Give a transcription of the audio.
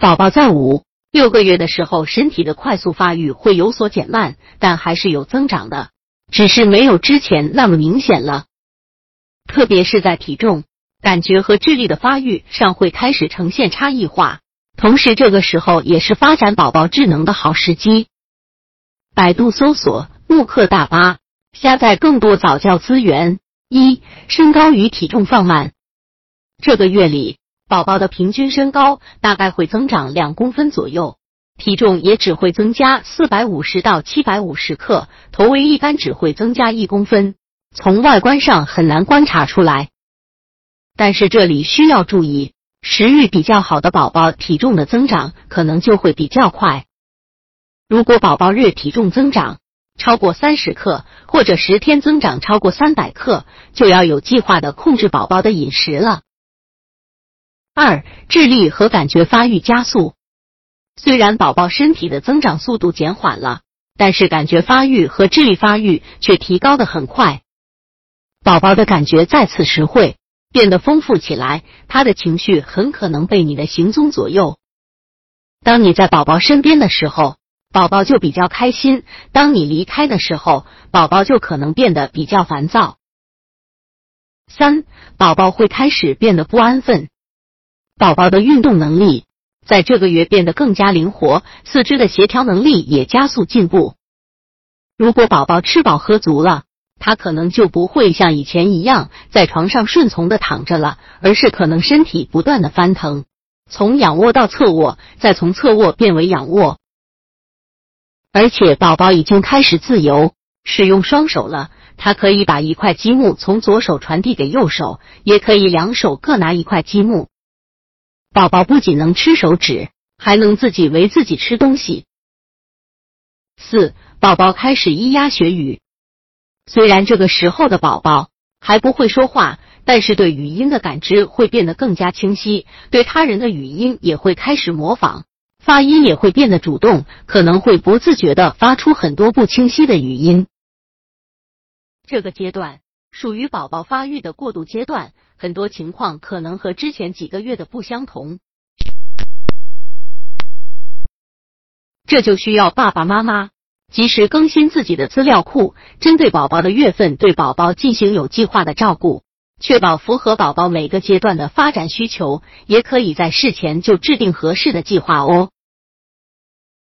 宝宝在五六个月的时候，身体的快速发育会有所减慢，但还是有增长的，只是没有之前那么明显了。特别是在体重、感觉和智力的发育上会开始呈现差异化，同时这个时候也是发展宝宝智能的好时机。百度搜索慕课大巴，下载更多早教资源。一、身高与体重放慢。这个月里，宝宝的平均身高大概会增长两公分左右，体重也只会增加四百五十到七百五十克，头围一般只会增加一公分。从外观上很难观察出来，但是这里需要注意，食欲比较好的宝宝体重的增长可能就会比较快。如果宝宝日体重增长超过三十克，或者十天增长超过三百克，就要有计划的控制宝宝的饮食了。二、智力和感觉发育加速，虽然宝宝身体的增长速度减缓了，但是感觉发育和智力发育却提高的很快。宝宝的感觉再次实惠变得丰富起来，他的情绪很可能被你的行踪左右。当你在宝宝身边的时候，宝宝就比较开心；当你离开的时候，宝宝就可能变得比较烦躁。三，宝宝会开始变得不安分。宝宝的运动能力在这个月变得更加灵活，四肢的协调能力也加速进步。如果宝宝吃饱喝足了，他可能就不会像以前一样在床上顺从的躺着了，而是可能身体不断的翻腾，从仰卧到侧卧，再从侧卧变为仰卧。而且宝宝已经开始自由使用双手了，他可以把一块积木从左手传递给右手，也可以两手各拿一块积木。宝宝不仅能吃手指，还能自己喂自己吃东西。四，宝宝开始咿呀学语。虽然这个时候的宝宝还不会说话，但是对语音的感知会变得更加清晰，对他人的语音也会开始模仿，发音也会变得主动，可能会不自觉的发出很多不清晰的语音。这个阶段属于宝宝发育的过渡阶段，很多情况可能和之前几个月的不相同，这就需要爸爸妈妈。及时更新自己的资料库，针对宝宝的月份，对宝宝进行有计划的照顾，确保符合宝宝每个阶段的发展需求。也可以在事前就制定合适的计划哦。